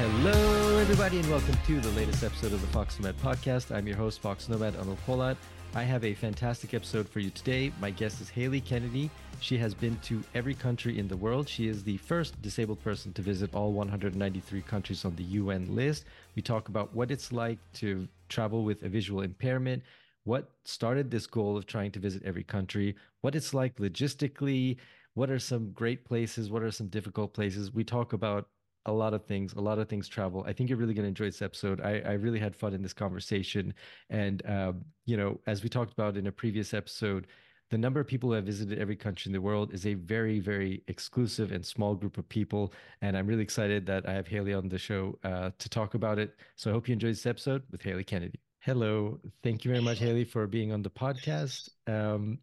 Hello, everybody, and welcome to the latest episode of the Fox Nomad podcast. I'm your host, Fox Nomad Anil Polat. I have a fantastic episode for you today. My guest is Hayley Kennedy. She has been to every country in the world. She is the first disabled person to visit all 193 countries on the UN list. We talk about what it's like to travel with a visual impairment, what started this goal of trying to visit every country, what it's like logistically, what are some great places, what are some difficult places. We talk about a lot of things, a lot of things travel. I think you're really going to enjoy this episode. I, I really had fun in this conversation. And, um, you know, as we talked about in a previous episode, the number of people who have visited every country in the world is a very, very exclusive and small group of people. And I'm really excited that I have Hayley on the show uh, to talk about it. So I hope you enjoy this episode with Hayley Kennedy. Hello. Thank you very much, Hayley, for being on the podcast. Um,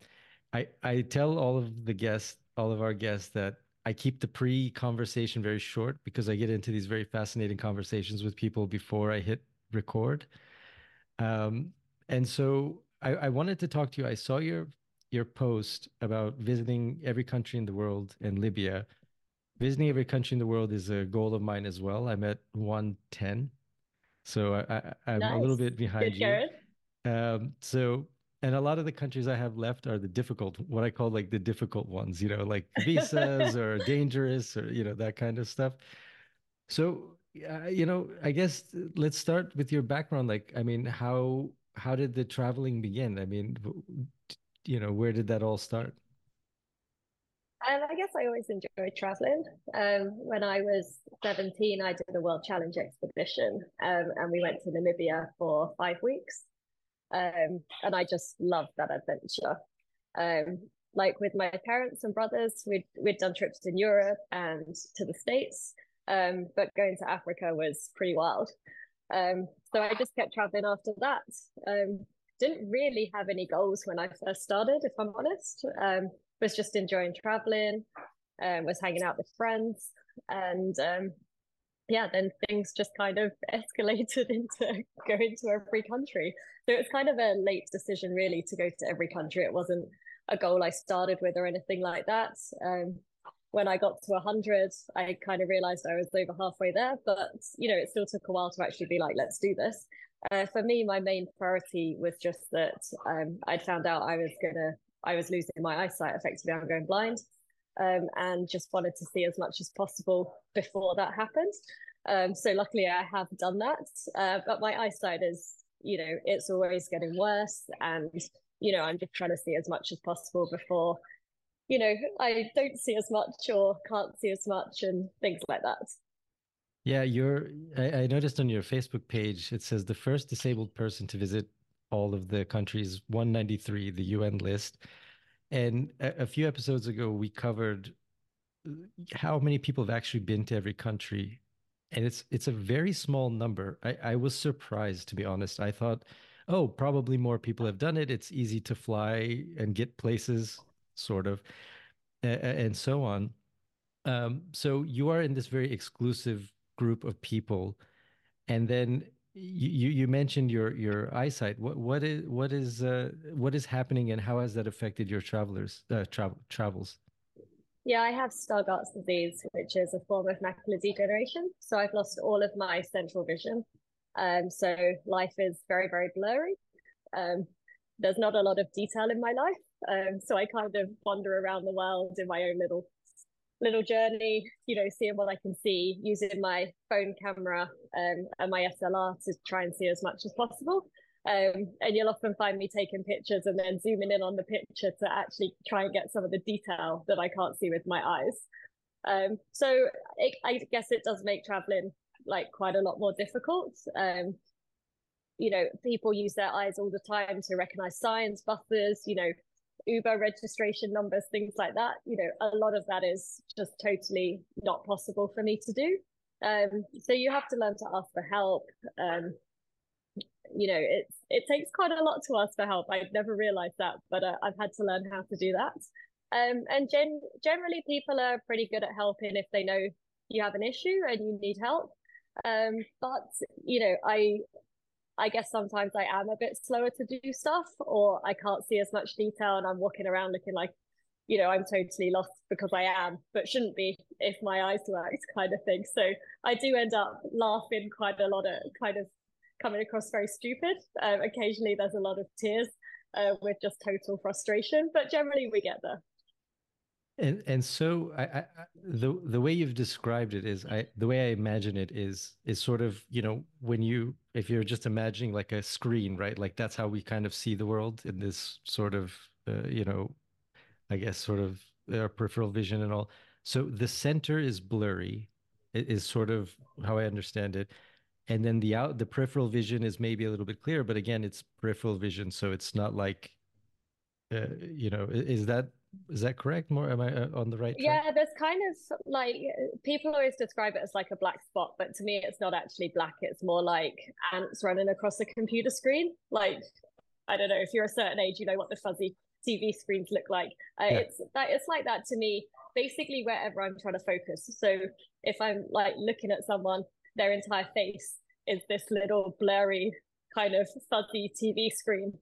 I, I tell all of the guests, all of our guests, that I keep the pre conversation very short because I get into these very fascinating conversations with people before I hit record. Um, and so I, I, wanted to talk to you. I saw your your post about visiting every country in the world and Libya. Visiting every country in the world is a goal of mine as well. I'm at 110. So I, am nice. a little bit behind Good you. Um, so and a lot of the countries I have left are the difficult, what I call like the difficult ones, you know, like visas or dangerous or, you know, that kind of stuff. So, uh, you know, I guess let's start with your background. Like, I mean, how, how did the traveling begin? I mean, you know, where did that all start? Um, I guess I always enjoyed traveling. Um, when I was 17, I did a World Challenge expedition um, and we went to Namibia for five weeks. Um, and I just loved that adventure. Um, like with my parents and brothers, we'd we'd done trips in Europe and to the States. Um, but going to Africa was pretty wild. Um, so I just kept traveling after that. Um, didn't really have any goals when I first started, if I'm honest. Um, was just enjoying traveling, was hanging out with friends, and yeah, then things just kind of escalated into going to every country. So it's kind of a late decision, really, to go to every country. It wasn't a goal I started with or anything like that. Um, when I got to 100, I kind of realized I was over halfway there, but you know, it still took a while to actually be like, let's do this. Uh, for me, my main priority was just that um, I'd found out I was gonna, I was losing my eyesight. Effectively, I'm going blind um, and just wanted to see as much as possible before that happened. Um, so luckily, I have done that. Uh, but my eyesight is, you know, it's always getting worse, and you know, I'm just trying to see as much as possible before, you know, I don't see as much or can't see as much, and things like that. Yeah, you're. I, I noticed on your Facebook page it says the first disabled person to visit all of the countries 193, the UN list. And a, a few episodes ago, we covered uh, how many people have actually been to every country. And it's it's a very small number. I, I was surprised, to be honest. I thought, oh, probably more people have done it. It's easy to fly and get places, sort of, and, and so on. Um, so you are in this very exclusive group of people, and then you you mentioned your your eyesight. What what is what is uh, what is happening, and how has that affected your travelers uh, travel travels? Yeah, I have Stargardt's disease, which is a form of macular degeneration. So I've lost all of my central vision. Um, so life is very very blurry. Um, there's not a lot of detail in my life. Um, so I kind of wander around the world in my own little little journey, you know, seeing what I can see using my phone camera um, and my SLR to try and see as much as possible. Um, and you'll often find me taking pictures and then zooming in on the picture to actually try and get some of the detail that I can't see with my eyes. Um, so it, I guess it does make traveling like quite a lot more difficult. Um, you know, people use their eyes all the time to recognize signs, buses, you know, Uber registration numbers, things like that. You know, a lot of that is just totally not possible for me to do. Um, so you have to learn to ask for help. Um, you know, it's it takes quite a lot to ask for help. I've never realized that, but uh, I've had to learn how to do that. Um, and gen- generally, people are pretty good at helping if they know you have an issue and you need help. Um, but you know, I I guess sometimes I am a bit slower to do stuff or I can't see as much detail and I'm walking around looking like you know, I'm totally lost because I am, but shouldn't be if my eyes worked, kind of thing. So I do end up laughing quite a lot at kind of coming across very stupid. Um, occasionally, there's a lot of tears uh, with just total frustration, but generally, we get there. And and so I, I, the the way you've described it is I the way I imagine it is is sort of you know when you if you're just imagining like a screen right? Like that's how we kind of see the world in this sort of uh, you know I guess sort of our peripheral vision and all. So the center is blurry is sort of how I understand it. And then the out the peripheral vision is maybe a little bit clearer but again it's peripheral vision so it's not like uh, you know is that is that correct? More am i uh, on the right track? yeah there's kind of like people always describe it as like a black spot but to me it's not actually black. It's more like ants running across a computer screen. Like i don't know if you're a certain age you know what the fuzzy tv screens look like. Uh, yeah. it's that it's like that to me basically wherever i'm trying to focus. So if i'm like looking at someone their entire face is this little blurry kind of fuzzy TV screen.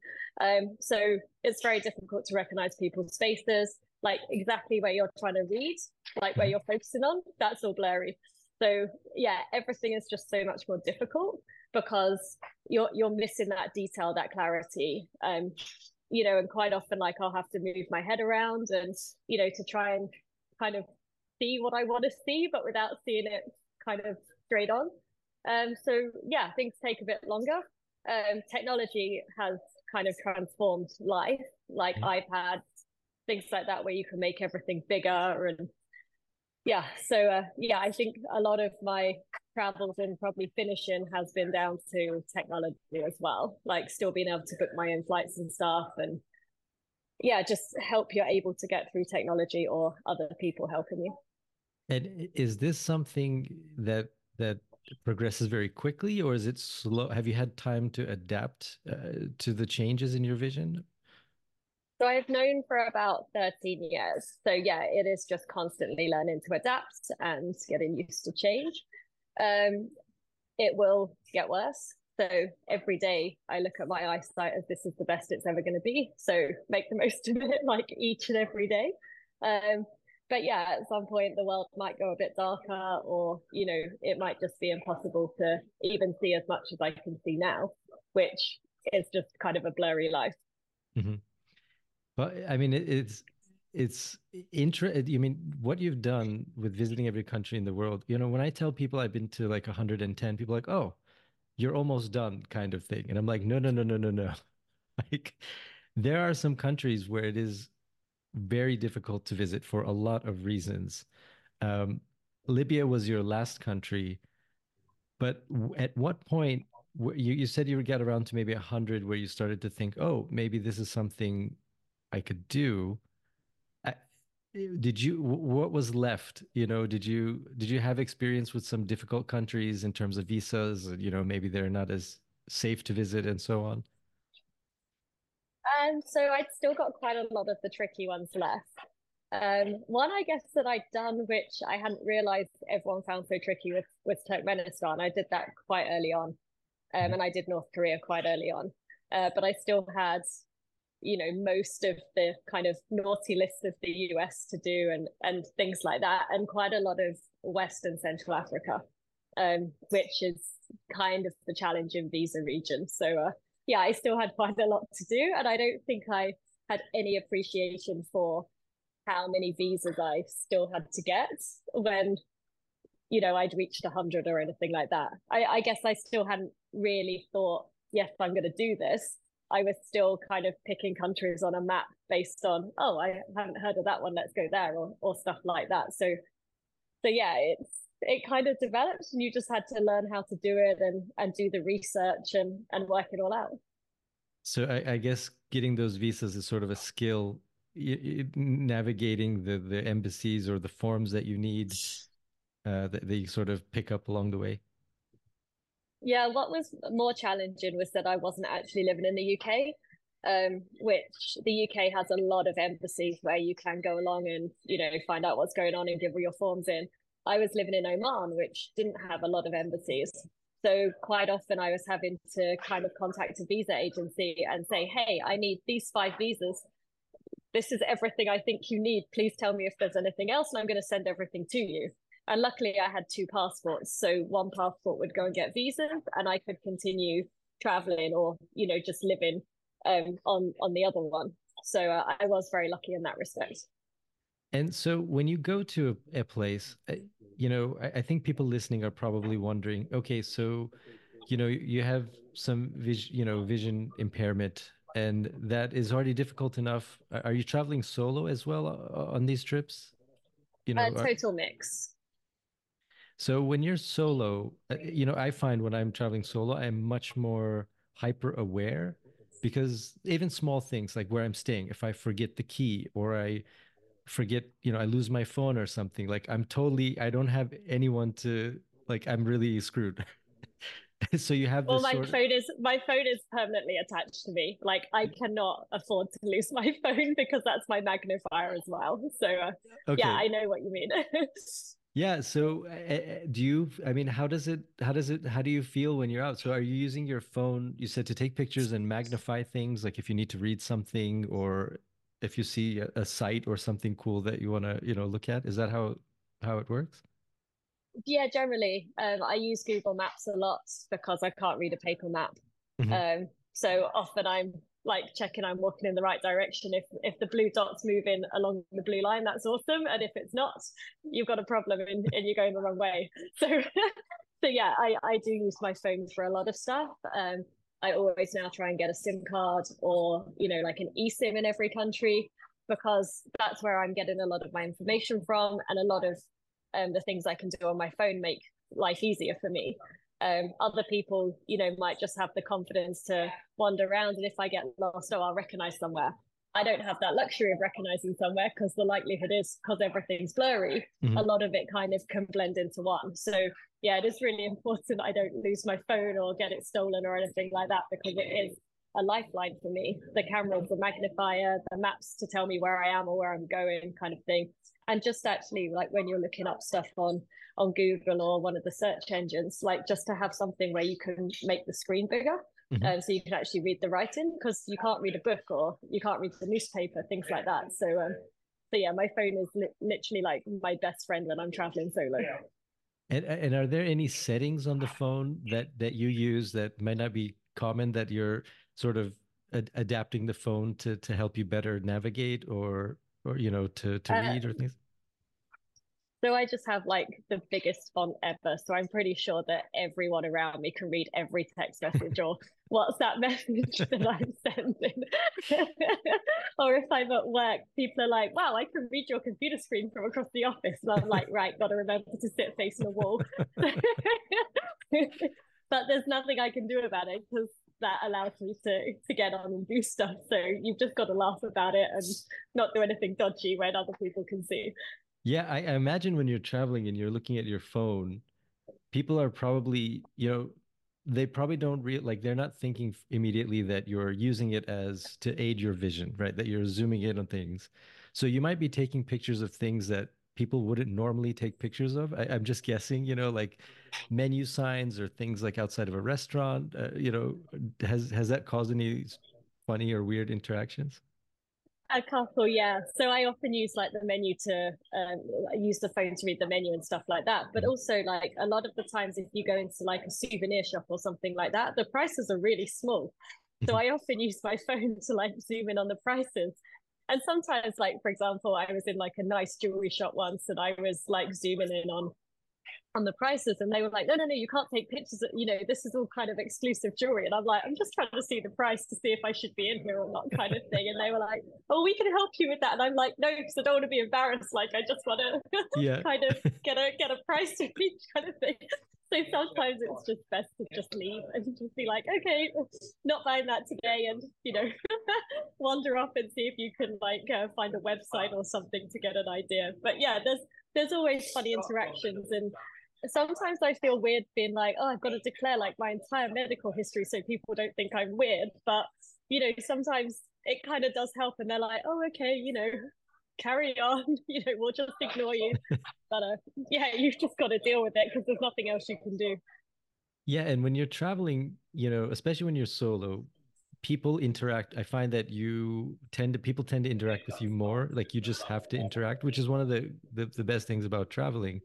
Um, so it's very difficult to recognize people's faces, like exactly where you're trying to read, like where you're focusing on, that's all blurry. So yeah, everything is just so much more difficult because you're you're missing that detail, that clarity. Um, you know, and quite often like I'll have to move my head around and, you know, to try and kind of see what I want to see, but without seeing it kind of straight on. Um, so yeah, things take a bit longer. Um, technology has kind of transformed life, like mm-hmm. iPads, things like that, where you can make everything bigger and yeah. So uh, yeah, I think a lot of my travels and probably finishing has been down to technology as well, like still being able to book my own flights and stuff and yeah, just help you're able to get through technology or other people helping you. And is this something that that progresses very quickly or is it slow? Have you had time to adapt uh, to the changes in your vision? So i've known for about 13 years. So yeah it is just constantly learning to adapt and getting used to change. Um, it will get worse. So every day i look at my eyesight as this is the best it's ever going to be. So make the most of it like each and every day. Um, but yeah, at some point the world might go a bit darker, or you know, it might just be impossible to even see as much as I can see now, which is just kind of a blurry life. Mm-hmm. But I mean, it, it's it's interesting. You mean what you've done with visiting every country in the world? You know, when I tell people I've been to like 110, people like, "Oh, you're almost done," kind of thing, and I'm like, "No, no, no, no, no, no." like, there are some countries where it is very difficult to visit for a lot of reasons. Um, Libya was your last country, but at what point you, you said you would get around to maybe a hundred where you started to think, oh, maybe this is something I could do. did you? What was left? You know, did you did you have experience with some difficult countries in terms of visas? You know, maybe they're not as safe to visit and so on. Um, so I'd still got quite a lot of the tricky ones left. Um, one I guess that I'd done, which I hadn't realized everyone found so tricky, was was Turkmenistan. I did that quite early on, um, mm-hmm. and I did North Korea quite early on. Uh, but I still had, you know, most of the kind of naughty list of the US to do, and and things like that, and quite a lot of West and Central Africa, um, which is kind of the challenging visa region. So uh, yeah, I still had quite a lot to do. And I don't think I had any appreciation for how many visas I still had to get when, you know, I'd reached 100 or anything like that. I, I guess I still hadn't really thought, yes, I'm going to do this. I was still kind of picking countries on a map based on, oh, I haven't heard of that one, let's go there, or, or stuff like that. So, so yeah, it's it kind of developed and you just had to learn how to do it and and do the research and and work it all out so i, I guess getting those visas is sort of a skill navigating the the embassies or the forms that you need uh, that, that you sort of pick up along the way yeah what was more challenging was that i wasn't actually living in the uk um, which the UK has a lot of embassies where you can go along and you know find out what's going on and give all your forms in. I was living in Oman, which didn't have a lot of embassies. So quite often I was having to kind of contact a visa agency and say, hey, I need these five visas. this is everything I think you need. Please tell me if there's anything else, and I'm going to send everything to you. And luckily, I had two passports. So one passport would go and get visas, and I could continue traveling or, you know, just living um, on, on the other one. So uh, I was very lucky in that respect. And so when you go to a, a place, uh, you know, I, I, think people listening are probably wondering, okay, so, you know, you have some vision, you know, vision impairment and that is already difficult enough. Are you traveling solo as well uh, on these trips? You know, uh, total mix. So when you're solo, uh, you know, I find when I'm traveling solo, I'm much more hyper aware because even small things like where I'm staying, if I forget the key or I forget, you know, I lose my phone or something, like I'm totally, I don't have anyone to, like, I'm really screwed. so you have well my phone is my phone is permanently attached to me. Like i cannot afford to lose my phone because that's my magnifier as well. So uh, okay. yeah i know what you mean. Yeah so uh, do you i mean how does it how does it how do you feel when you're out? So are you using your phone you said to take pictures and magnify things like if you need to read something or if you see a, a site or something cool that you want to you know look at is that how how it works yeah, generally, um, I use Google Maps a lot because I can't read a paper map. Mm-hmm. Um, so often I'm like checking I'm walking in the right direction. If if the blue dot's moving along the blue line, that's awesome. And if it's not, you've got a problem and, and you're going the wrong way. So so yeah, I, I do use my phone for a lot of stuff. Um, I always now try and get a SIM card or you know like an eSIM in every country because that's where I'm getting a lot of my information from and a lot of um, the things I can do on my phone make life easier for me. Um, other people, you know, might just have the confidence to wander around, and if I get lost, oh, I'll recognize somewhere. I don't have that luxury of recognizing somewhere because the likelihood is because everything's blurry, mm-hmm. a lot of it kind of can blend into one. So yeah, it is really important I don't lose my phone or get it stolen or anything like that because it is a lifeline for me. The camera, the magnifier, the maps to tell me where I am or where I'm going, kind of thing and just actually like when you're looking up stuff on on google or one of the search engines like just to have something where you can make the screen bigger mm-hmm. um, so you can actually read the writing because you can't read a book or you can't read the newspaper things like that. So um so yeah my phone is li- literally like my best friend when i'm traveling solo. And, and are there any settings on the phone that that you use that might not be common that you're sort of ad- adapting the phone to to help you better navigate or or you know to to uh, read or things so I just have like the biggest font ever. So I'm pretty sure that everyone around me can read every text message or WhatsApp message that I'm sending. or if I'm at work, people are like, wow, I can read your computer screen from across the office. And I'm like, right, got to remember to sit facing the wall. but there's nothing I can do about it because that allows me to to get on and do stuff. So you've just got to laugh about it and not do anything dodgy when other people can see. Yeah, I, I imagine when you're traveling and you're looking at your phone, people are probably, you know, they probably don't real like they're not thinking immediately that you're using it as to aid your vision, right? That you're zooming in on things. So you might be taking pictures of things that people wouldn't normally take pictures of. I, am just guessing, you know, like menu signs or things like outside of a restaurant. Uh, you know, has has that caused any funny or weird interactions? A couple, yeah. So I often use like the menu to um, use the phone to read the menu and stuff like that. But mm-hmm. also, like a lot of the times, if you go into like a souvenir shop or something like that, the prices are really small. So mm-hmm. I often use my phone to like zoom in on the prices and sometimes like for example i was in like a nice jewelry shop once and i was like zooming in on on the prices and they were like no no no you can't take pictures of, you know this is all kind of exclusive jewelry. And i'm like i'm just trying to see the price to see if i should be in here or not kind of thing. And they were like oh we can help you with that. And i'm like no because i don't want to be embarrassed. Like i just want to yeah. kind of get a get a price to each kind of thing. So sometimes it's just best to just leave and just be like, okay, not buying that today, and you know, wander off and see if you can like uh, find a website or something to get an idea. But yeah, there's there's always funny interactions, and sometimes I feel weird being like, oh, I've got to declare like my entire medical history so people don't think I'm weird. But you know, sometimes it kind of does help, and they're like, oh, okay, you know, carry on you know we'll just ignore you. But uh, yeah you've just got to deal with it because there's nothing else you can do. Yeah and when you're traveling you know especially when you're solo people interact i find that you tend to people tend to interact with you more like you just have to interact which is one of the the, the best things about traveling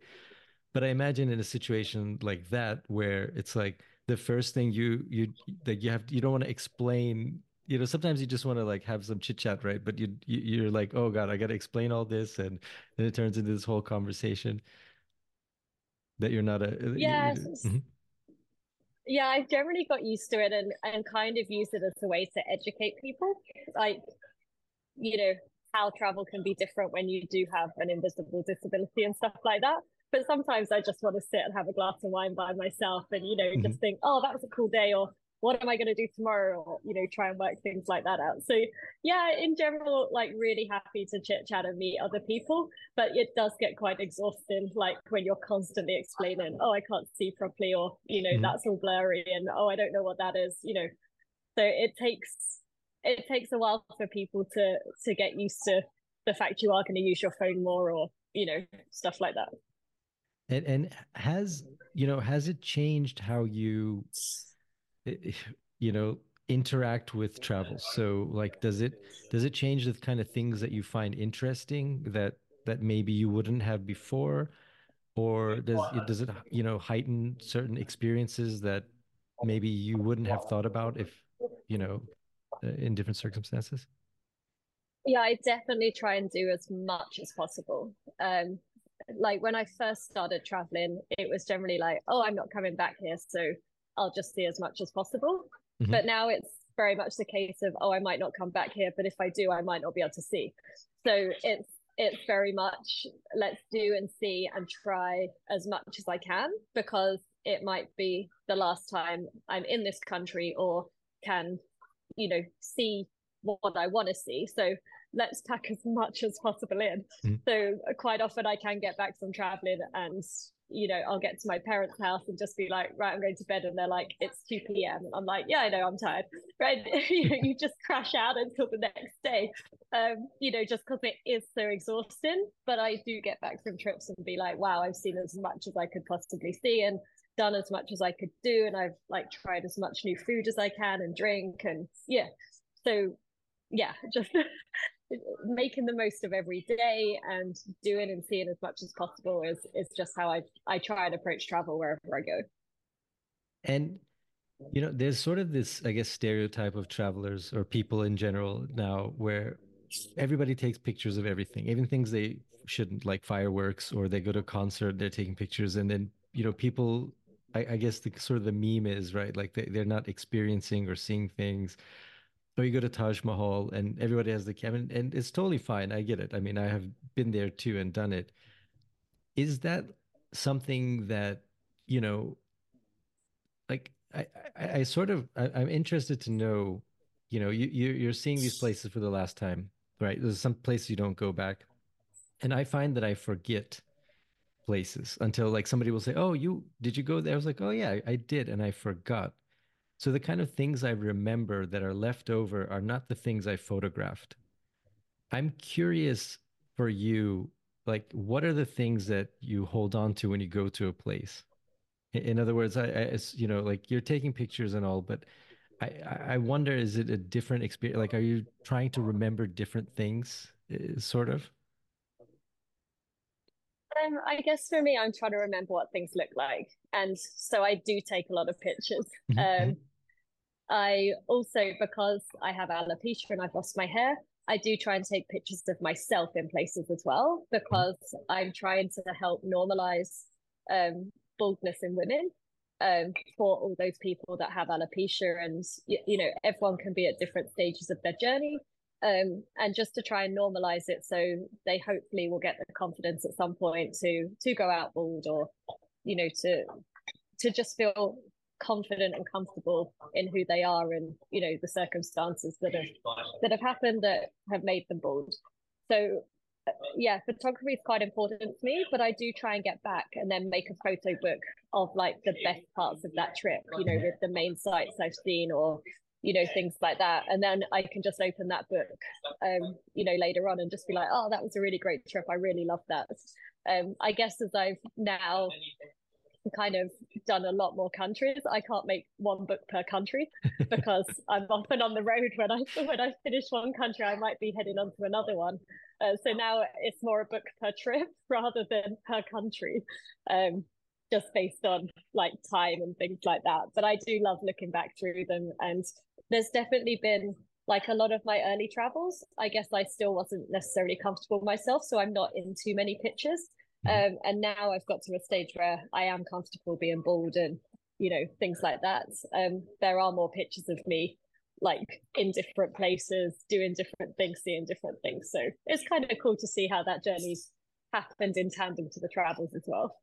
but i imagine in a situation like that where it's like the first thing you you that you have you don't want to explain you know sometimes you just want to like have some chit chat right? But you, you are like oh god i got to explain all this and then it turns into this whole conversation that you're not a yes. mm-hmm. yeah i've generally got used to it and and kind of use it as a way to educate people like you know how travel can be different when you do have an invisible disability and stuff like that but sometimes I just want to sit and have a glass of wine by myself and, you know, mm-hmm. just think, oh, that was a cool day or what am I going to do tomorrow or, you know, try and work things like that out. So yeah, in general, like really happy to chit chat and meet other people, but it does get quite exhausting. Like when you're constantly explaining, oh, I can't see properly or, you know, mm-hmm. that's all blurry and, oh, I don't know what that is, you know, so it takes, it takes a while for people to, to get used to the fact you are going to use your phone more or, you know, stuff like that. And and has you know has it changed how you eh, eh, you know interact with travel? So like does it does it change the kind of things that you find interesting that that maybe you wouldn't have before? Or does it does it you know heighten certain experiences that maybe you wouldn't have thought about if you know eh, in different circumstances? Yeah, I definitely try and do as much as possible. Um, like when I first started traveling, it was generally like, oh, I'm not coming back here, so I'll just see as much as possible. Mm-hmm. But now it's very much the case of, oh, I might not come back here, but if I do, I might not be able to see. So it's it's very much let's do and see and try as much as I can because it might be the last time I'm in this country or can, you know, see what I want to see. So let's pack as much as possible in. Mm. So quite often I can get back from traveling and you know, I'll get to my parents' house and just be like, right, I'm going to bed. And they're like, it's 2 p.m. And I'm like, yeah, I know, I'm tired. Right. you, know, you just crash out until the next day, um, you know, just because it is so exhausting. But I do get back from trips and be like, wow, I've seen as much as I could possibly see and done as much as I could do. And I've like tried as much new food as I can and drink. And yeah. So yeah, just making the most of every day and doing and seeing as much as possible is is just how I I try and approach travel wherever I go. And you know, there's sort of this, I guess, stereotype of travelers or people in general now where everybody takes pictures of everything, even things they shouldn't, like fireworks, or they go to a concert, they're taking pictures, and then you know, people. I, I guess the sort of the meme is right, like they, they're not experiencing or seeing things or you go to Taj Mahal and everybody has the camera, and it's totally fine. I get it. I mean, I have been there too and done it. Is that something that you know? Like, I, I, I sort of, I, I'm interested to know. You know, you, you you're seeing these places for the last time, right? There's some places you don't go back, and I find that I forget places until like somebody will say, "Oh, you did you go there?" I was like, "Oh yeah, I did," and I forgot. So the kind of things I remember that are left over are not the things I photographed. I'm curious for you, like, what are the things that you hold on to when you go to a place? In other words, I, I you know, like you're taking pictures and all, but I, I wonder, is it a different experience? Like, are you trying to remember different things, eh, sort of? Um, I guess for me, I'm trying to remember what things look like, and so I do take a lot of pictures. Mm-hmm. Um, I also, because I have alopecia and I've lost my hair, I do try and take pictures of myself in places as well because I'm trying to help normalize um, baldness in women um, for all those people that have alopecia. And, you, you, know, everyone can be at different stages of their journey. Um, and just to try and normalize it so they hopefully will get the confidence at some point to to go out bald or you know to to just feel confident and comfortable in who they are and you know the circumstances that have that have happened that have made them bold. So uh, yeah photography is quite important to me but i do try and get back and then make a photo book of like the best parts of that trip you know with the main sites i've seen or you know things like that. And then i can just open that book um you know later on and just be like oh that was a really great trip. I really loved that. Um i guess as i've now kind of done a lot more countries. I can't make one book per country because I'm often on the road when I when I finish one country, I might be heading on to another one. Uh, so now it's more a book per trip rather than per country, um, just based on like time and things like that. But I do love looking back through them, and there's definitely been like a lot of my early travels. I guess I still wasn't necessarily comfortable myself, so I'm not in too many pictures. Mm-hmm. Um, and now I've got to a stage where I am comfortable being bald and you know things like that. Um, there are more pictures of me like in different places, doing different things, seeing different things. So it's kind of cool to see how that journey happened in tandem to the travels as well.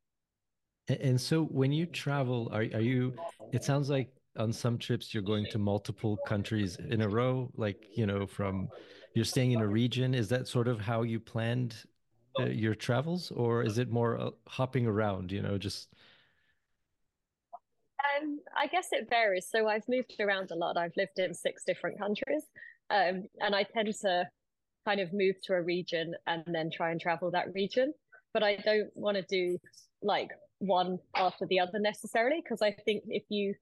And so when you travel, are are you? It sounds like on some trips you're going to multiple countries in a row, like you know, from you're staying in a region. Is that sort of how you planned uh, your travels, or is it more uh, hopping around? You know, just um, I guess it varies. So I've moved around a lot. I've lived in six different countries, um, and I tend to kind of move to a region and then try and travel that region. But I don't want to do like one after the other necessarily because I think if you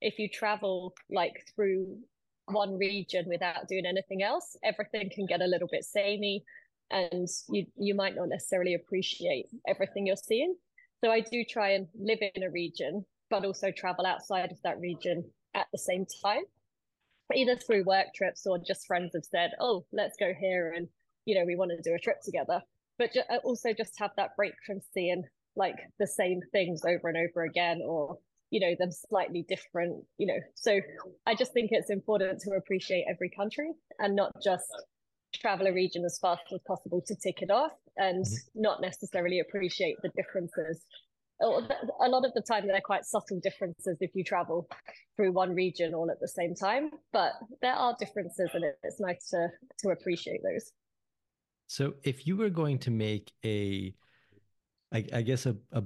if you travel like through one region without doing anything else, everything can get a little bit samey, and you you might not necessarily appreciate everything you're seeing. So I do try and live in a region but also travel outside of that region at the same time, either through work trips or just friends have said, oh, let's go here and, you know, we want to do a trip together. But ju- uh, also just have that break from seeing like the same things over and over again or, you know, them slightly different, you know. So I just think it's important to appreciate every country and not just travel a region as fast as possible to tick it off and mm-hmm. not necessarily appreciate the differences a lot of the time they're quite subtle differences if you travel through one region all at the same time but there are differences and it's nice to to appreciate those so if you were going to make a i, I guess a, a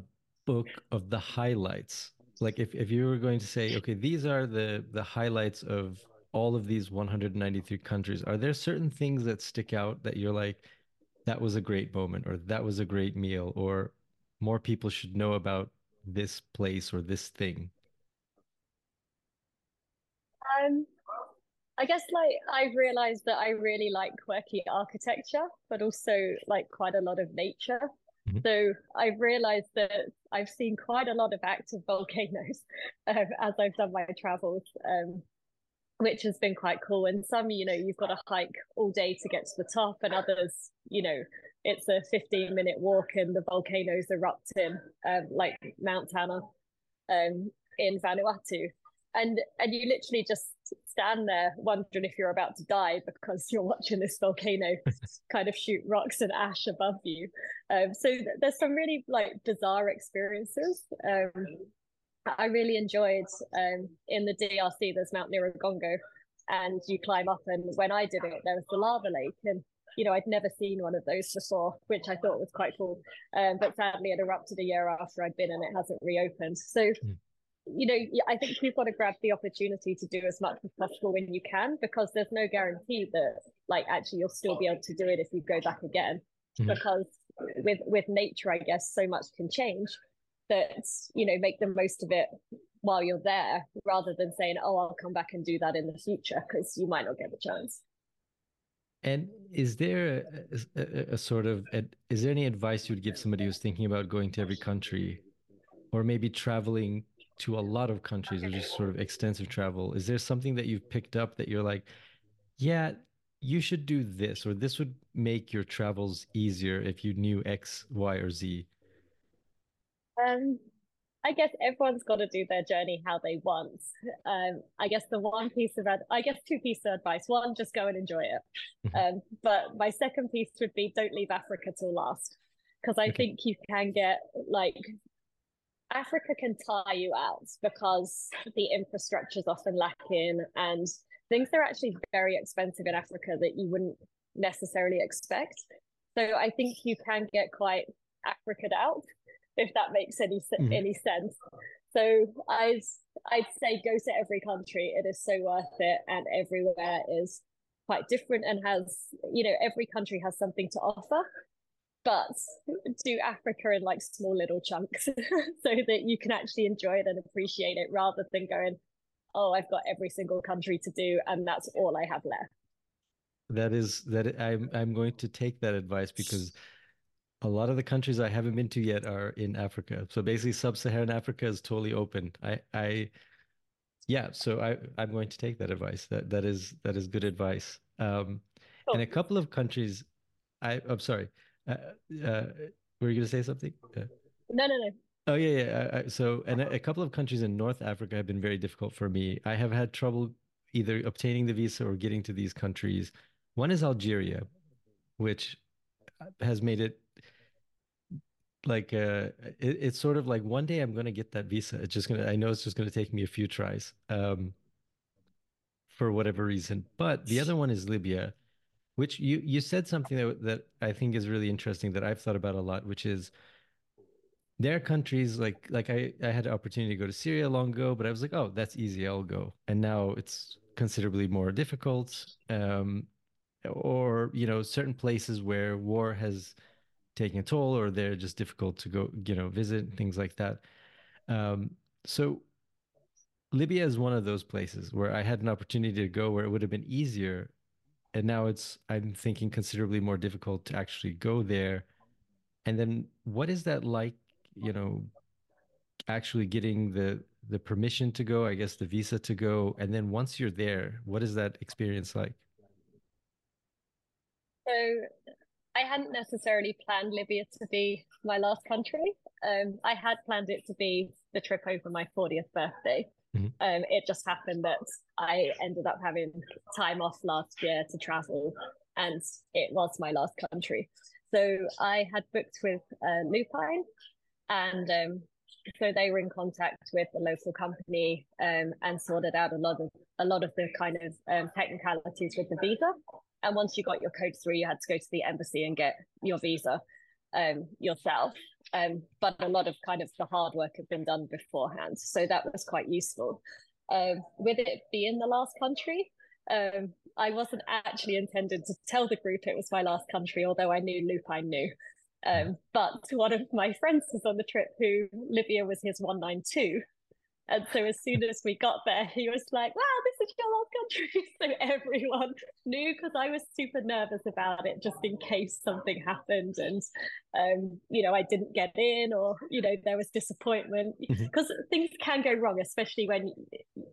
book of the highlights like if, if you were going to say okay these are the the highlights of all of these 193 countries are there certain things that stick out that you're like that was a great moment or that was a great meal or more people should know about this place or this thing? Um, I guess like I've realized that I really like quirky architecture, but also like quite a lot of nature. Mm-hmm. So I've realized that I've seen quite a lot of active volcanoes um, as I've done my travels, um, which has been quite cool. And some, you know, you've got to hike all day to get to the top, and others, you know, it's a 15 minute walk and the volcanoes erupting, um, like Mount Tana um, in Vanuatu. And, and you literally just stand there wondering if you're about to die because you're watching this volcano kind of shoot rocks and ash above you. Um, so th- there's some really like bizarre experiences. Um, I really enjoyed um, in the DRC, there's Mount Nyiragongo, and you climb up. And when I did it, there was the lava lake, and you know, I'd never seen one of those before, which I thought was quite cool. Um, but sadly, it erupted a year after I'd been and it hasn't reopened. So, mm. you know, I think you've got to grab the opportunity to do as much as possible when you can, because there's no guarantee that, like, actually you'll still be able to do it if you go back again. Mm. Because with with nature, I guess so much can change that you know make the most of it while you're there, rather than saying, "Oh, I'll come back and do that in the future," because you might not get the chance. And is there a, a, a sort of a, is there any advice you would give somebody who's thinking about going to every country, or maybe traveling to a lot of countries, or just sort of extensive travel? Is there something that you've picked up that you're like, yeah, you should do this, or this would make your travels easier if you knew X, Y, or Z? Um, I guess everyone's got to do their journey how they want. Um, I guess the one piece of ad- I guess two pieces of advice. One, just go and enjoy it. Mm-hmm. Um, but my second piece would be don't leave Africa till last, because I okay. think you can get like Africa can tire you out because the infrastructure is often lacking and things are actually very expensive in Africa that you wouldn't necessarily expect. So I think you can get quite African out if that makes any mm-hmm. any sense. So I'd I'd say go to every country. It is so worth it, and everywhere is quite different and has you know every country has something to offer. but do Africa in like small little chunks so that you can actually enjoy it and appreciate it rather than going, oh, I've got every single country to do and that's all I have left. That is that I'm I'm going to take that advice because a lot of the countries I haven't been to yet are in Africa. So basically sub-Saharan Africa is totally open. I I yeah, so I I'm going to take that advice. That that is that is good advice. Um oh. and a couple of countries I I'm sorry. Uh, uh, were you going to say something? Uh, no, no, no. Oh yeah, yeah. so, and a, a, couple of countries in North Africa have been very difficult for me. I have had trouble either obtaining the visa or getting to these countries. One is Algeria, which has made it like uh, it, it's sort of like one day I'm to get that visa. It's just gonna. I know it's just to take me a few tries, um, for whatever reason. But the other one is Libya which you you said something that that I think is really interesting that I've thought about a lot, which is there are countries like like I I had the opportunity to go to Syria long ago, but I was like, oh, that's easy, I'll go. And now it's considerably more difficult. Um, or you know, certain places where war has taken a toll, or they're just difficult to go, you know, visit things like that. Um, so Libya is one of those places where I had an opportunity to go where it would have been easier and now it's i'm thinking considerably more difficult to actually go there. And then what is that like you know actually getting the the permission to go i guess the visa to go? And then once you're there what is that experience like? So i hadn't necessarily planned libya to be my last country um, i had planned it to be the trip over my 40th birthday Mm-hmm. Um, it just happened that I ended up having time off last year to travel, and it was my last country. So I had booked with uh, Lupine, and um, so they were in contact with the local company um, and sorted out a lot of a lot of the kind of um, technicalities with the visa. And once you got your code through, you had to go to the embassy and get your visa um, yourself. Um, but a lot of kind of the hard work had been done beforehand. So that was quite useful. Um, with it being the last country, um, I wasn't actually intended to tell the group it was my last country, although I knew Lupine knew. Um, but one of my friends was on the trip who Libya was his 192. And so as soon as we got there, he was like, wow, this is your last country. So everyone knew because I was super nervous about it, just in case something happened and, um, you know, I didn't get in or, you know, there was disappointment because mm-hmm. things can go wrong, especially when,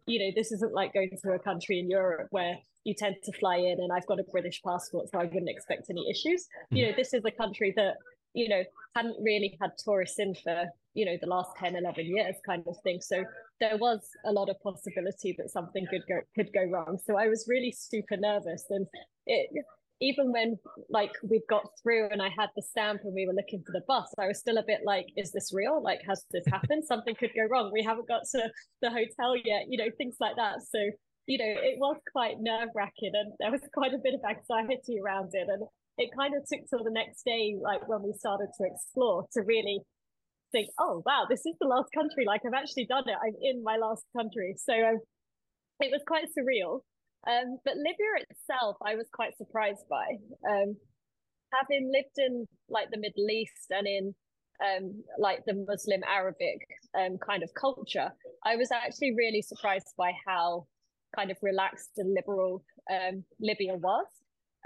you know, this isn't like going to a country in Europe where you tend to fly in and I've got a British passport, so I wouldn't expect any issues. Mm-hmm. You know, this is a country that, you know, hadn't really had tourists in for you know the last 10 11 years kind of thing. So there was a lot of possibility that something could go could go wrong. So i was really super nervous. And it even when like we got through and i had the stamp and we were looking for the bus i was still a bit like is this real? Like has this happened? Something could go wrong. We haven't got to the hotel yet you know things like that. So you know it was quite nerve wracking and there was quite a bit of anxiety around it. And it kind of took till the next day like when we started to explore to really think, oh wow, this is the last country. Like I've actually done it. I'm in my last country. So um, it was quite surreal. Um, but Libya itself, I was quite surprised by. Um, having lived in like the Middle East and in um, like the Muslim Arabic um, kind of culture, I was actually really surprised by how kind of relaxed and liberal um, Libya was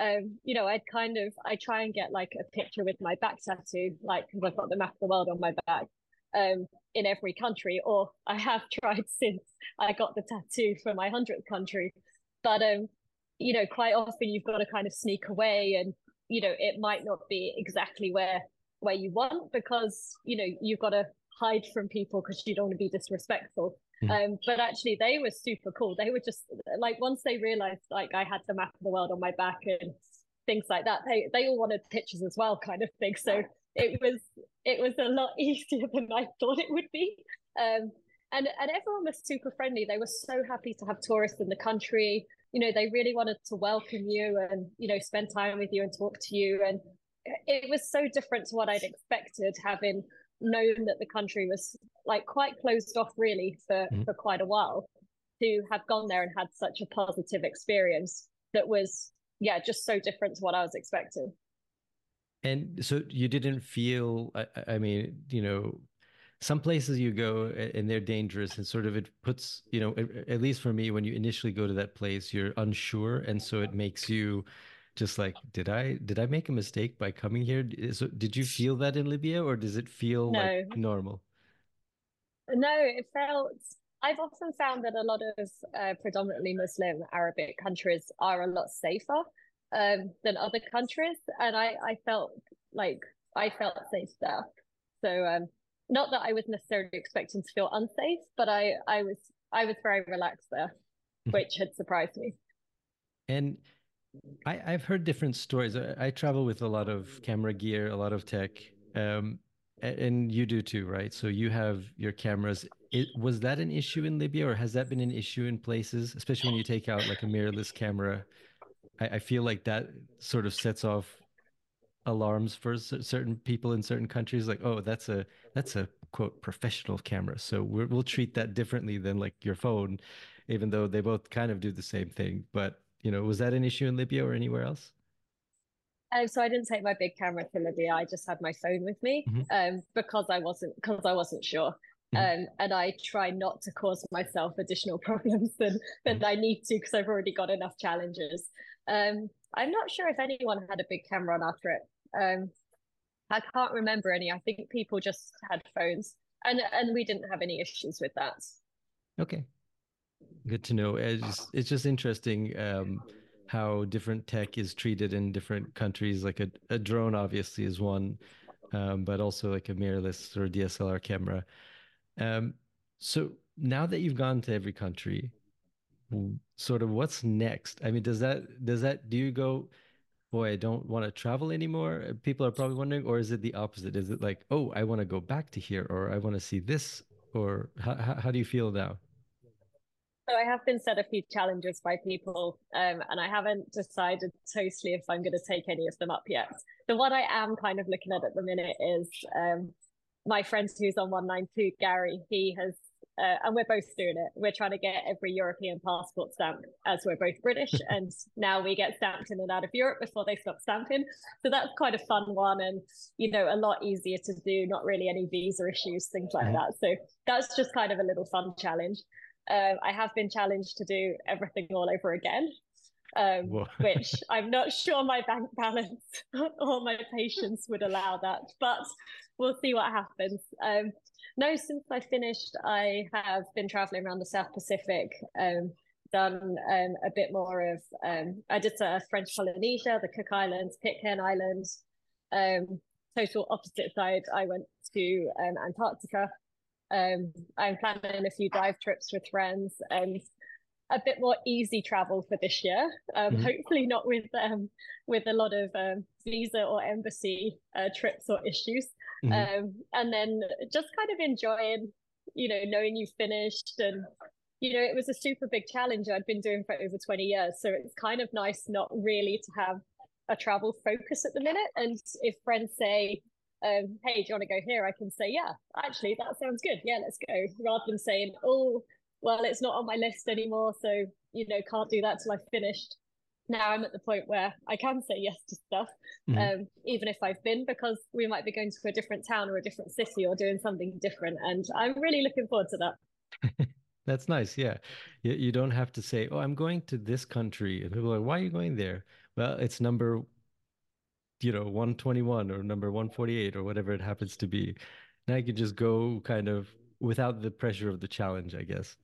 um, you know, I'd kind of I try and get like a picture with my back tattoo, like because I've got the map of the world on my back, um, in every country, or I have tried since I got the tattoo for my hundredth country. But um, you know, quite often you've got to kind of sneak away, and you know, it might not be exactly where where you want because you know you've got to hide from people because you don't want to be disrespectful. Mm. Um, but actually, they were super cool. They were just like once they realized like I had the map of the world on my back and things like that. They they all wanted pictures as well, kind of thing. So it was it was a lot easier than I thought it would be. Um, and and everyone was super friendly. They were so happy to have tourists in the country. You know, they really wanted to welcome you and you know spend time with you and talk to you. And it was so different to what I'd expected, having known that the country was like quite closed off really for mm. for quite a while to have gone there and had such a positive experience that was yeah just so different to what i was expecting And so you didn't feel, I, I mean, you know, some places you go and they're dangerous and sort of it puts, you know, at least for me, when you initially go to that place, you're unsure. And so it makes you just like, did I, did I make a mistake by coming here? So did you feel that in Libya or does it feel no. like normal? No, it felt I've often found that a lot of uh, predominantly Muslim Arabic countries are a lot safer um, than other countries, and I, I felt like I felt safe there. So um, not that I was necessarily expecting to feel unsafe, but I I was I was very relaxed there, mm-hmm. which had surprised me. And I, I've heard different stories. I, I travel with a lot of camera gear, a lot of tech. Um, and you do too, right? So you have your cameras. It, was that an issue in Libya, or has that been an issue in places, especially when you take out like a mirrorless camera? I, I feel like that sort of sets off alarms for certain people in certain countries. Like, oh, that's a that's a quote professional camera, so we will treat that differently than like your phone, even though they both kind of do the same thing. But you know, was that an issue in Libya or anywhere else? Um, so I didn't take my big camera to Libya. I just had my phone with me mm-hmm. um, because I wasn't because I wasn't sure. Mm-hmm. Um, and I try not to cause myself additional problems than than mm-hmm. I need to because I've already got enough challenges. Um, I'm not sure if anyone had a big camera on our trip. Um, I can't remember any. I think people just had phones, and and we didn't have any issues with that. Okay, good to know. It's it's just interesting um, how different tech is treated in different countries. Like a, a drone, obviously, is one, um, but also like a mirrorless or DSLR camera. Um, so now that you've gone to every country, sort of what's next? I mean, does that does that do you go? Boy, I don't want to travel anymore. People are probably wondering, or is it the opposite? Is it like, oh, I want to go back to here, or I want to see this, or how how do you feel now? So I have been set a few challenges by people, um, and I haven't decided totally if I'm going to take any of them up yet. The what I am kind of looking at at the minute is um, my friend who's on 192, Gary. He has, uh, and we're both doing it. We're trying to get every European passport stamp as we're both British, and now we get stamped in and out of Europe before they stop stamping. So that's quite a fun one, and you know, a lot easier to do. Not really any visa issues, things like that. So that's just kind of a little fun challenge. Um, I have been challenged to do everything all over again, um, which I'm not sure my bank balance or my patience would allow that, but we'll see what happens. Um, no, since I finished, I have been traveling around the South Pacific, um, done um, a bit more of, um, I did uh, French Polynesia, the Cook Islands, Pitcairn Islands. total opposite side, I went to Antarctica um, I'm planning a few dive trips with friends and a bit more easy travel for this year. Um, mm-hmm. Hopefully not with um, with a lot of um, visa or embassy uh, trips or issues. Mm-hmm. Um, and then just kind of enjoying, you know, knowing you've finished and you know it was a super big challenge I'd been doing for over 20 years. So it's kind of nice not really to have a travel focus at the minute. And if friends say, um, hey, do you want to go here? I can say, yeah, actually, that sounds good. Yeah, let's go. Rather than saying, oh, well, it's not on my list anymore. So, you know, can't do that till I've finished. Now I'm at the point where I can say yes to stuff, mm-hmm. um, even if I've been, because we might be going to a different town or a different city or doing something different. And I'm really looking forward to that. That's nice. Yeah. You, you don't have to say, oh, I'm going to this country. And people are like, why are you going there? Well, it's number you know 121 or number 148 or whatever it happens to be. Now you can just go kind of without the pressure of the challenge i guess.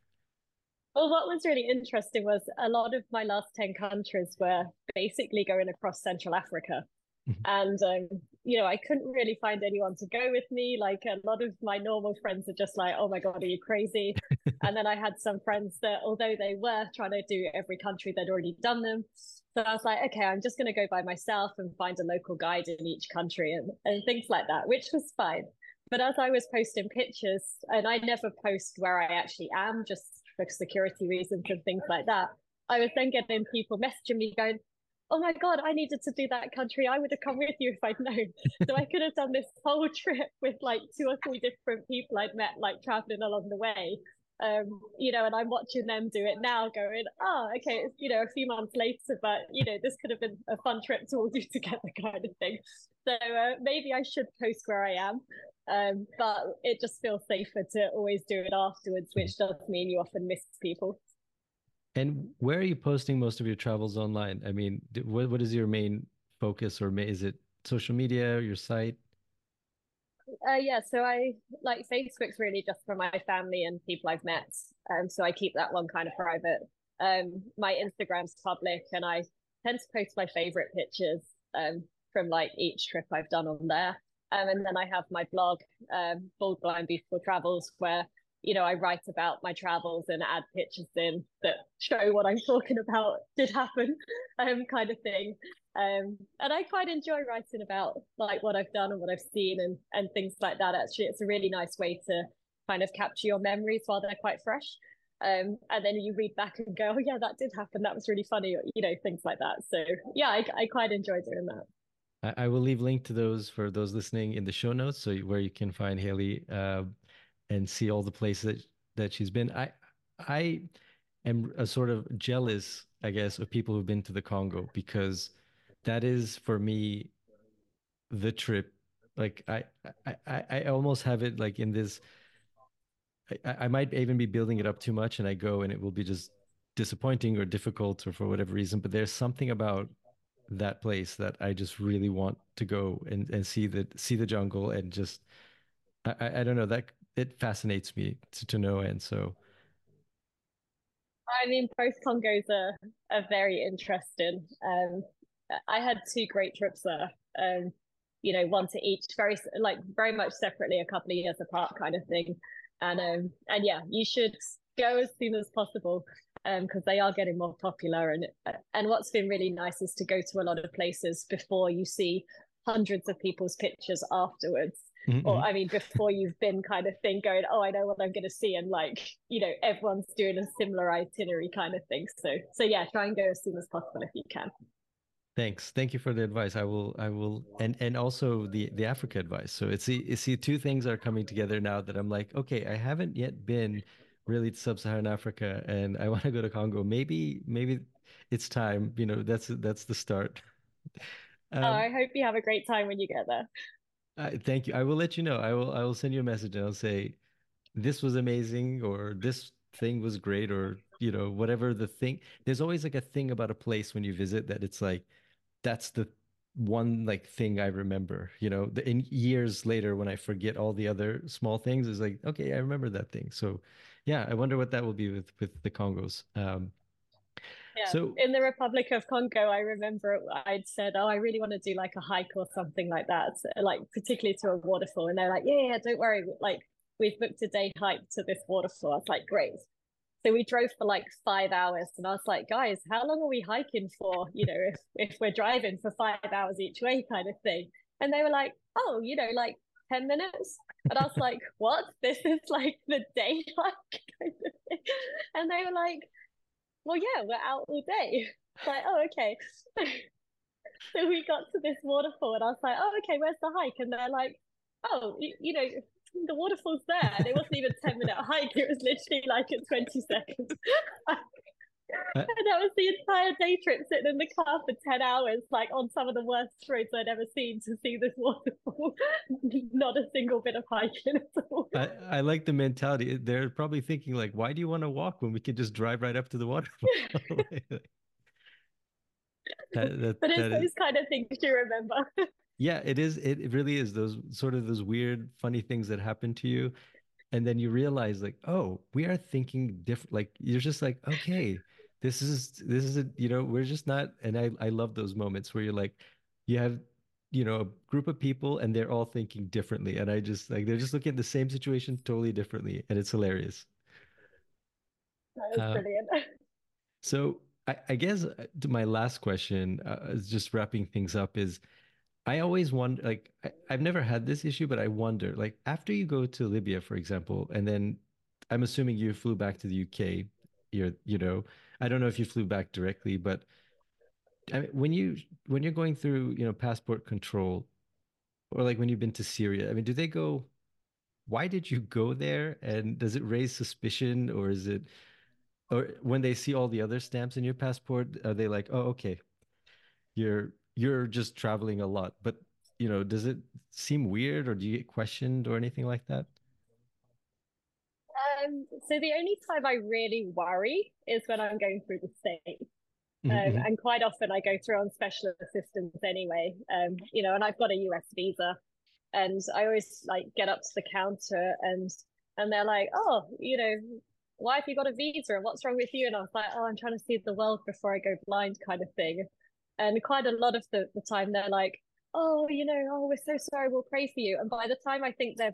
Well what was really interesting was a lot of my last 10 countries were basically going across central africa mm-hmm. and um, you know i couldn't really find anyone to go with me like a lot of my normal friends are just like oh my god are you crazy and then i had some friends that although they were trying to do every country they'd already done them so I was like, okay, I'm just going to go by myself and find a local guide in each country and, and things like that, which was fine. But as I was posting pictures, and I never post where I actually am, just for security reasons and things like that, I was then getting people messaging me going, oh my God, I needed to do that country. I would have come with you if I'd known. so I could have done this whole trip with like two or three different people I'd met, like traveling along the way. Um, you know, and I'm watching them do it now, going, oh, okay, it's you know a few months later, but you know this could have been a fun trip to all do together, kind of thing. So uh, maybe I should post where I am, um, but it just feels safer to always do it afterwards, which does mean you often miss people. And where are you posting most of your travels online? I mean, what what is your main focus, or is it social media, your site? Uh, yeah, so I like Facebook's really just for my family and people I've met. Um, so I keep that one kind of private. Um, my Instagram's public, and I tend to post my favorite pictures um from like each trip I've done on there. Um, and then I have my blog, um, Bald Blind Beautiful Travels, where you know I write about my travels and add pictures in that show what I'm talking about did happen, um, kind of thing. Um, and I quite enjoy writing about like what I've done and what I've seen and and things like that. Actually, it's a really nice way to kind of capture your memories while they're quite fresh. Um, and then you read back and go, oh yeah, that did happen. That was really funny, you know, things like that. So yeah, I, I quite enjoy doing that. I, will leave link to those for those listening in the show notes, so where you can find Hayley uh, and see all the places that, that she's been. I I am a sort of jealous, I guess, of people who've been to the Congo because that is for me the trip. Like I I I almost have it like in this. I, I might even be building it up too much, and I go and it will be just disappointing or difficult or for whatever reason. But there's something about that place that I just really want to go and, and see the see the jungle and just I, I don't know that it fascinates me to, to no end. So I mean both Congos are, are very interesting. Um I had two great trips there. Um you know, one to each, very like very much separately, a couple of years apart, kind of thing. And um, and yeah, you should go as soon as possible because um, they are getting more popular. And and what's been really nice is to go to a lot of places before you see hundreds of people's pictures afterwards. Mm-hmm. Or I mean, before you've been kind of thing going, oh, I know what I'm going to see, and like you know, everyone's doing a similar itinerary kind of thing. So so yeah, try and go as soon as possible if you can. Thanks. Thank you for the advice. I will I will and and also the the Africa advice. So it's see see two things are coming together now that I'm like, okay, I haven't yet been really to sub-Saharan Africa, and I want to go to Congo. Maybe maybe it's time. You know, that's that's the start. Um, oh, I hope you have a great time when you get there. I, thank you. I will let you know. I will I will send you a message and I'll say this was amazing or this thing was great or you know whatever the thing. There's always like a thing about a place when you visit that it's like that's the one like thing I remember, you know, the, in years later when I forget all the other small things is like, okay, I remember that thing. So yeah, I wonder what that will be with, with the Congos. Um, yeah. So in the Republic of Congo, I remember I'd said, "Oh, I really want to do like a hike or something like that, like particularly to a waterfall." And they're like, "Yeah, yeah, don't worry. Like we've booked a day hike to this waterfall." I was like, "Great." So we drove for like five hours, and I was like, "Guys, how long are we hiking for? You know, if if we're driving for five hours each way, kind of thing." And they were like, "Oh, you know, like 10 minutes. And I was like, what? This is like the day hike kind of thing. And they were like, well, yeah, we're out all day. It's like, oh, okay. so we got to this waterfall and I was like, oh, okay, where's the hike? And they're like, oh, you, you know, the waterfall's there. And it wasn't even 10 minute hike. It was literally like at 20 seconds. Uh, and that was the entire day trip sitting in the car for 10 hours, like on some of the worst roads I'd ever seen to see this waterfall. Not a single bit of hiking at all. I, I, like the mentality. They're probably thinking, like, why do you want to walk when we can just drive right up to the waterfall? that, that, but it's those is... kind of things you remember. yeah, it is. It, it really is those sort of those weird, funny things that happen to you and then you realize like oh we are thinking different like you're just like okay this is this is a you know we're just not and i i love those moments where you're like you have you know a group of people and they're all thinking differently. And i just like they're just looking at the same situation totally differently and it's hilarious. That is uh, brilliant. so I, I, guess uh, my last question uh, is just wrapping things up is i always wonder like I, i've never had this issue but i wonder like after you go to libya for example and then i'm assuming you flew back to the uk you're you know I don't know if you flew back directly, but I mean, when you when you're going through you know passport control, or like when you've been to Syria, I mean, do they go? why did you go there? And does it raise suspicion or is it, or when they see all the other stamps in your passport, are they like, oh, okay, you're you're just traveling a lot, but you know, does it seem weird or do you get questioned or anything like that? Um, so the only time I really worry is when I'm going through the state. Um, mm-hmm. and quite often I go through on special assistance anyway. Um, you know, and I've got a US visa, and I always like get up to the counter and and they're like, oh, you know, why have you got a visa and what's wrong with you? And I was like, oh, I'm trying to see the world before I go blind, kind of thing. And quite a lot of the, the time they're like, oh, you know, oh, we're so sorry, we'll pray for you. And by the time I think they've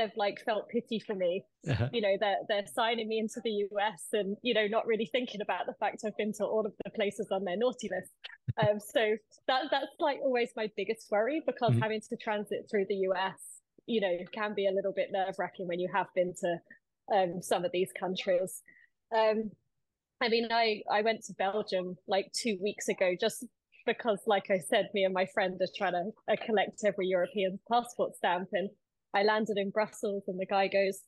they've like felt pity for me, uh-huh. you know, they're they're signing me into the US and you know not really thinking about the fact I've been to all of the places on their naughty list. Um, so that that's like always my biggest worry because mm-hmm. having to transit through the US, you know, can be a little bit nerve wracking when you have been to um, some of these countries. Um, I mean, I I went to Belgium like two weeks ago just because, like I said, me and my friend are trying to uh, collect every European passport stamp. And I landed in Brussels, and the guy goes,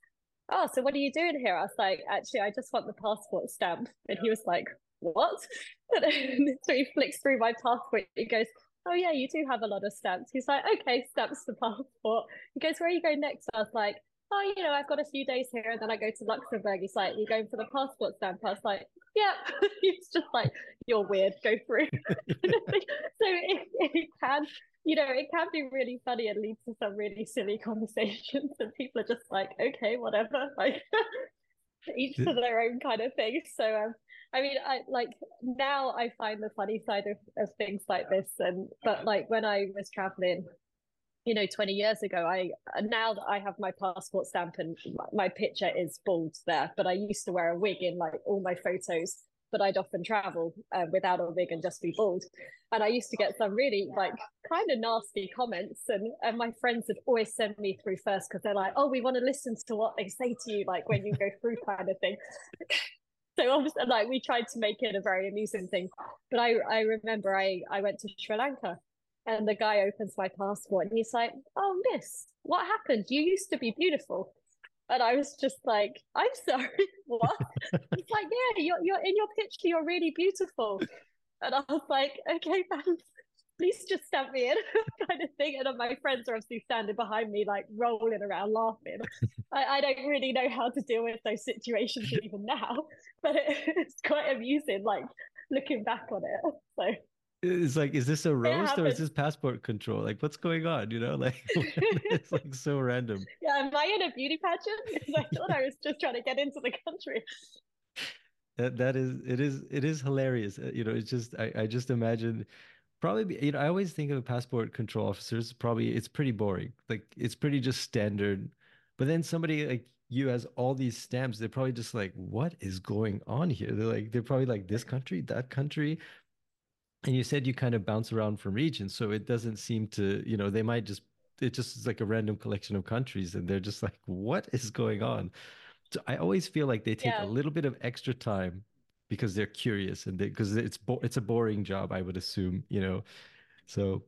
Oh, so what are you doing here? I was like, Actually, I just want the passport stamp. And he was like, What? And so he flicks through my passport. He goes, Oh, yeah, you do have a lot of stamps. He's like, Okay, stamps the passport. He goes, Where are you going next? I was like, oh, you know, I've got a few days here and then I go to Luxembourg. He's like, you're going for the passport stamp? I was like, yeah. He's just like, you're weird, go through. so it, it can, you know, it can be really funny and lead to some really silly conversations. And people are just like, okay, whatever. Like, each to their own kind of thing. So, um, I mean, I like now I find the funny side of, of things like this. And, but like when I was traveling, you know 20 years ago i now that i have my passport stamp and my picture is bald there but i used to wear a wig in like all my photos but i'd often travel uh, without a wig and just be bald and i used to get some really like kind of nasty comments and and my friends would always send me through first because they're like oh we want to listen to what they say to you like when you go through kind of thing so obviously like we tried to make it a very amusing thing but i i remember i i went to sri lanka and the guy opens my passport and he's like, Oh, miss, what happened? You used to be beautiful. And I was just like, I'm sorry, what? he's like, Yeah, you're, you're in your picture, you're really beautiful. And I was like, Okay, thanks. Please just stamp me in, kind of thing. And my friends are obviously standing behind me, like rolling around laughing. I, I don't really know how to deal with those situations even now, but it, it's quite amusing, like looking back on it. So it's like is this a roast or is this passport control? Like what's going on you know? Like it's like so random. Yeah am i in a beauty pageant? I thought i was just trying to get into the country. That that is it is it is hilarious uh, you know it's just i, I just imagine probably you know i always think of a passport control officers probably it's pretty boring like it's pretty just standard but then somebody like you has all these stamps they're probably just like what is going on here? They're like they're probably like this country that country and you said you kind of bounce around from regions so it doesn't seem to you know they might just it just is like a random collection of countries and they're just like what is going on? So i always feel like they take yeah. a little bit of extra time because they're curious and because it's bo- it's a boring job i would assume you know? So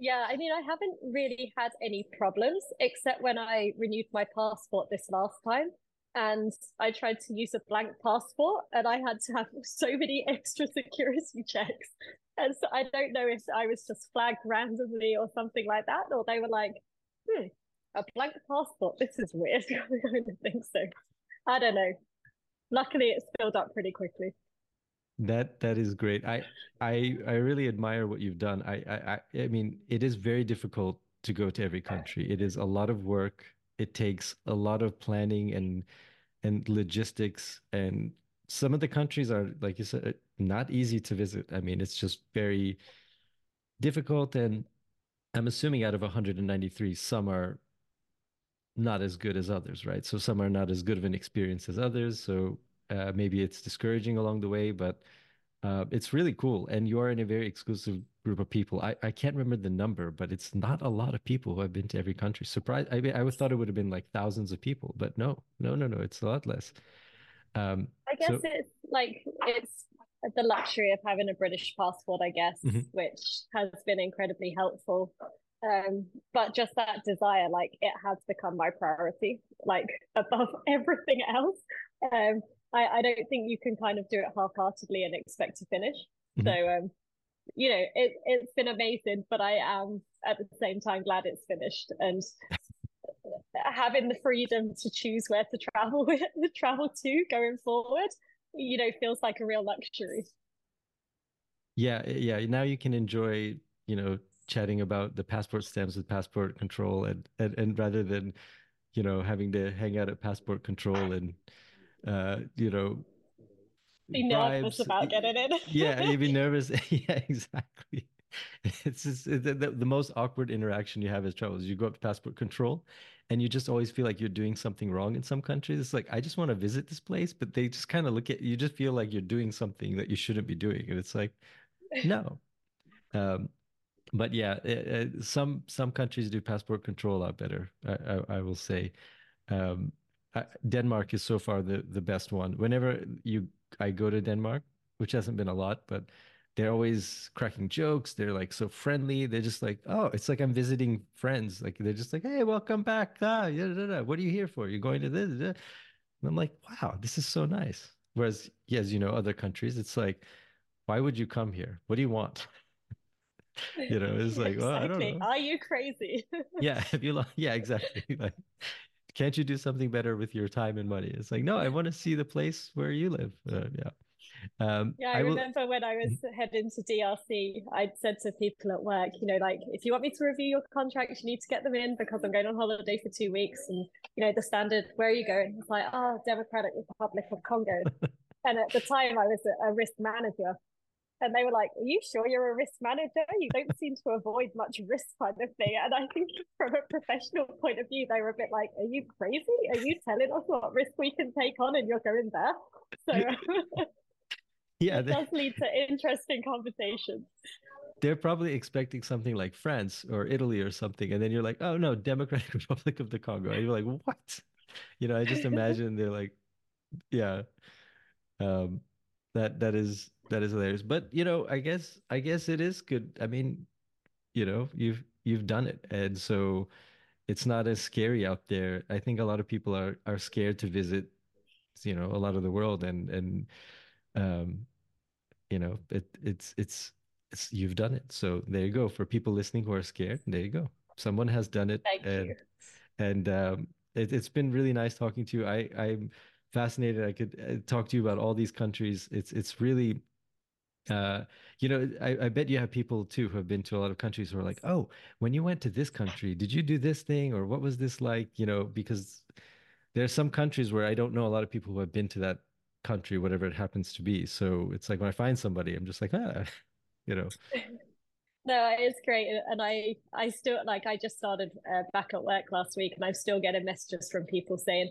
yeah i mean i haven't really had any problems except when i renewed my passport this last time and I tried to use a blank passport and I had to have so many extra security checks. And so I don't know if I was just flagged randomly or something like that, or they were like, hmm, a blank passport, this is weird. I don't think so. I don't know. Luckily it's filled up pretty quickly. That that is great. I I I really admire what you've done. I I I mean it is very difficult to go to every country. It is a lot of work. It takes a lot of planning and and logistics and some of the countries are like you said not easy to visit. I mean it's just very difficult and i'm assuming out of 193 some are not as good as others right? So some are not as good of an experience as others. So uh, maybe it's discouraging along the way but uh, it's really cool and you are in a very exclusive group of people I, I can't remember the number but it's not a lot of people who have been to every country surprised i mean i always thought it would have been like thousands of people but no no no no it's a lot less um i guess so, it's like it's the luxury of having a british passport i guess mm-hmm. which has been incredibly helpful Um, but just that desire, like it has become my priority, like above everything else. Um, I, I don't think you can kind of do it half-heartedly and expect to finish. Mm-hmm. So, um, you know, it it's been amazing, but I am at the same time glad it's finished and having the freedom to choose where to travel with, travel to going forward, you know, feels like a real luxury. Yeah, yeah. Now you can enjoy, you know, chatting about the passport stamps with passport control and, and, and rather than, you know, having to hang out at passport control and, uh, you know, be nervous about getting in. yeah, you'd be nervous. yeah, exactly. It's just the, the, the, most awkward interaction you have as travelers. You go up to passport control and you just always feel like you're doing something wrong in some countries. It's like, I just want to visit this place, but they just kind of look at you, just feel like you're doing something that you shouldn't be doing. And it's like, no. Um, but yeah, it, it, uh, some some countries do passport control a lot better. I, I, I will say, um, Denmark is so far the the best one. Whenever you I go to Denmark, which hasn't been a lot, but they're always cracking jokes. They're like so friendly. They're just like, oh, it's like I'm visiting friends. Like they're just like, hey, welcome back. Ah, yeah. What are you here for? You're going to this? And I'm like, wow, this is so nice. Whereas, yeah, you know, other countries, it's like, why would you come here? What do you want? you know, it's like, well, I don't know. Are you crazy? yeah, if you, yeah, exactly. Like, can't you do something better with your time and money? It's like, no, I want to see the place where you live. Uh, yeah. Um, yeah, I, I remember will... when I was heading to DRC, I'd said to people at work, you know, like, if you want me to review your contracts, you need to get them in because I'm going on holiday for two weeks. And, you know, the standard, where are you going? It's like, oh, Democratic Republic of Congo. and at the time, I was a risk manager. And they were like, Are you sure you're a risk manager? You don't seem to avoid much risk kind of thing. And I think from a professional point of view, they were a bit like, Are you crazy? Are you telling us what risk we can take on and you're going there? So yeah, it does lead to interesting conversations. They're probably expecting something like France or Italy or something, and then you're like, "Oh no, Democratic Republic of the Congo," and you're like, "What?" You know, I just imagine they're like, "Yeah, um, that that is that is hilarious." But you know, I guess I guess it is good. I mean, you know, you've you've done it, and so it's not as scary out there. I think a lot of people are are scared to visit, you know, a lot of the world, and and um, you know, it, it's, it's, it's, you've done it. So there you go. For people listening who are scared, there you go. Someone has done it. Thank and, you. And um, it, has been really nice talking to you. I, I'm fascinated. I could uh, talk to you about all these countries. It's, it's really, uh, you know, I, I bet you have people too who have been to a lot of countries who are like, oh, when you went to this country, did you do this thing or what was this like? You know, because there are some countries where I don't know a lot of people who have been to that country, whatever it happens to be. So it's like when I find somebody, I'm just like, ah, you know. No, it's great, and I I still like I just started uh, back at work last week, and I'm still getting messages from people saying,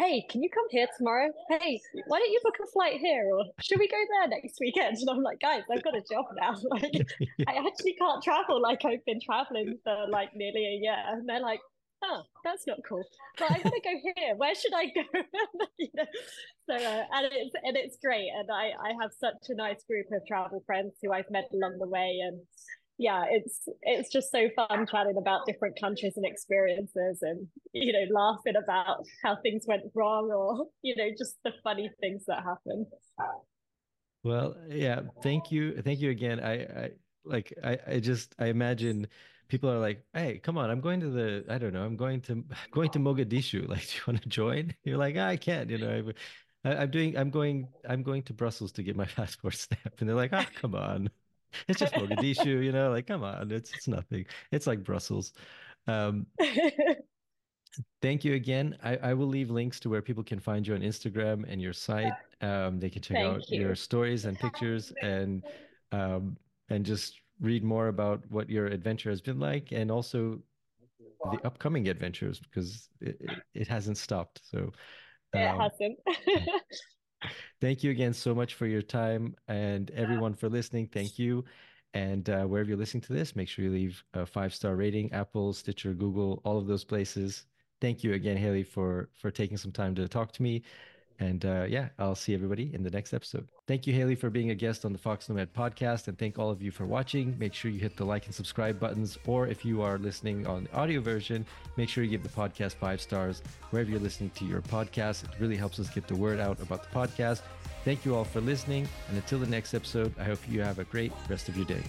"Hey, can you come here tomorrow? Hey, why don't you book a flight here, or should we go there next weekend?" And I'm like, guys, I've got a job now. Like, I actually can't travel like I've been traveling for like nearly a year, and they're like, oh, that's not cool. But I gotta go here. Where should I go? you know? So uh, and it's and it's great. And I I have such a nice group of travel friends who I've met along the way. And yeah, it's it's just so fun chatting about different countries and experiences, and you know, laughing about how things went wrong, or you know, just the funny things that happen. Well, yeah. Thank you. Thank you again. I I like I I just I imagine people are like, "Hey, come on! I'm going to the I don't know. I'm going to going to Mogadishu. Like, do you want to join?" You're like, "I can't." You know, I, am doing. I'm going. I'm going to Brussels to get my passport stamp, and they're like, "Ah, oh, come on! It's just Mogadishu. You know, like, come on! It's it's nothing. It's like Brussels." Um, thank you again. I, I will leave links to where people can find you on Instagram and your site. Um, they can check thank out you. your stories and pictures and um, and just read more about what your adventure has been like and also the upcoming adventures because it, it, it hasn't stopped. So um, it hasn't. thank you again so much for your time and everyone for listening. Thank you. And uh, wherever you're listening to this, make sure you leave a five star rating, Apple, Stitcher, Google, all of those places. Thank you again, Hayley, for for taking some time to talk to me. And uh, yeah, I'll see everybody in the next episode. Thank you, Hayley, for being a guest on the Fox Nomad podcast. And thank all of you for watching. Make sure you hit the like and subscribe buttons. Or if you are listening on the audio version, make sure you give the podcast five stars wherever you're listening to your podcast. It really helps us get the word out about the podcast. Thank you all for listening. And until the next episode, I hope you have a great rest of your day.